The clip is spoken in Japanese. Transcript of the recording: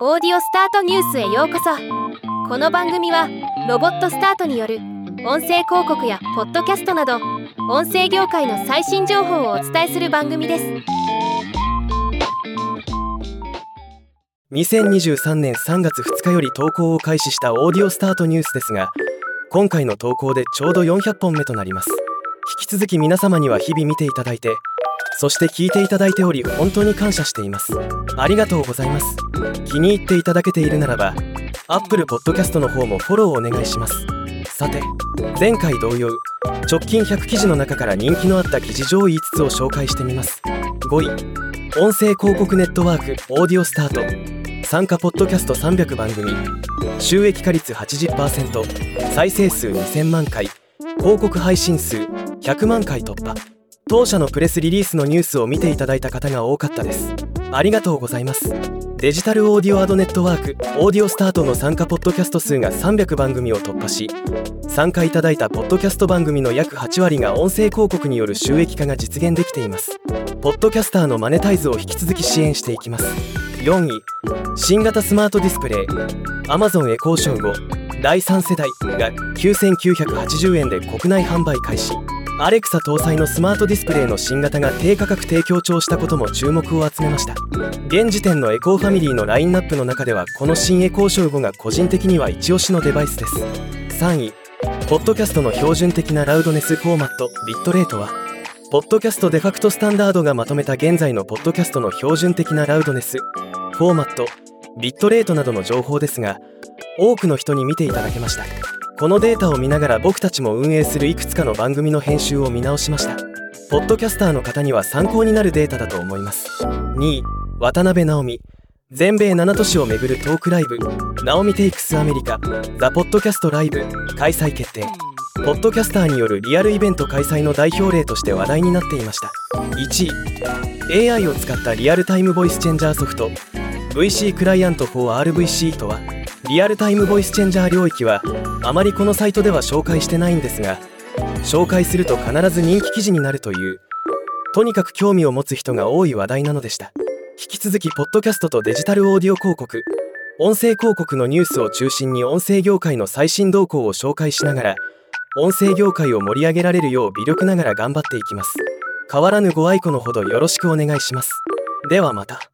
オーディオスタートニュースへようこそ。この番組はロボットスタートによる音声広告やポッドキャストなど音声業界の最新情報をお伝えする番組です。2023年3月2日より投稿を開始したオーディオスタートニュースですが今回の投稿でちょうど400本目となります。引き続き皆様には日々見ていただいてそして聞いていただいており本当に感謝しています。ありがとうございます。気に入っていただけているならば Apple Podcast の方もフォローお願いします。さて前回同様直近100記事の中から人気のあった記事上位5つを紹介してみます。5位音声広告ネットワークオーディオスタート。参加ポッドキャスト300番組。収益化率80%再生数2000万回。広告配信数100万回突破。当社のプレスリリースのニュースを見ていただいた方が多かったです。ありがとうございます。デジタルオーディオアドネットワークオーディオスタートの参加ポッドキャスト数が300番組を突破し参加いただいたポッドキャスト番組の約8割が音声広告による収益化が実現できています。ポッドキャスターのマネタイズを引き続き支援していきます。4位新型スマートディスプレイ Amazon エコーショー5第3世代が9980円で国内販売開始。 Alexa 搭載のスマートディスプレイの新型が低価格で登場したことも注目を集めました。現時点のエコーファミリーのラインナップの中ではこの新 Echo Show 5が個人的には一押しのデバイスです。3位ポッドキャストの標準的なラウドネスフォーマットビットレートはポッドキャストデファクトスタンダードがまとめた現在のポッドキャストの標準的なラウドネスフォーマットビットレートなどの情報ですが多くの人に見ていただけました。このデータを見ながら僕たちも運営するいくつかの番組の編集を見直しました。ポッドキャスターの方には参考になるデータだと思います。2位渡辺直美。全米7都市を巡るトークライブ「ナオミテイクスアメリカ。ザ・ポッドキャストライブ」開催決定。ポッドキャスターによるリアルイベント開催の代表例として話題になっていました。1位 AI を使ったリアルタイムボイスチェンジャーソフト。VC Client for RVC とはリアルタイムボイスチェンジャー領域はあまりこのサイトでは紹介してないんですが紹介すると必ず人気記事になるというとにかく興味を持つ人が多い話題なのでした。引き続きポッドキャストとデジタルオーディオ広告音声広告のニュースを中心に音声業界の最新動向を紹介しながら音声業界を盛り上げられるよう微力ながら頑張っていきます。変わらぬご愛顧のほどよろしくお願いします。ではまた。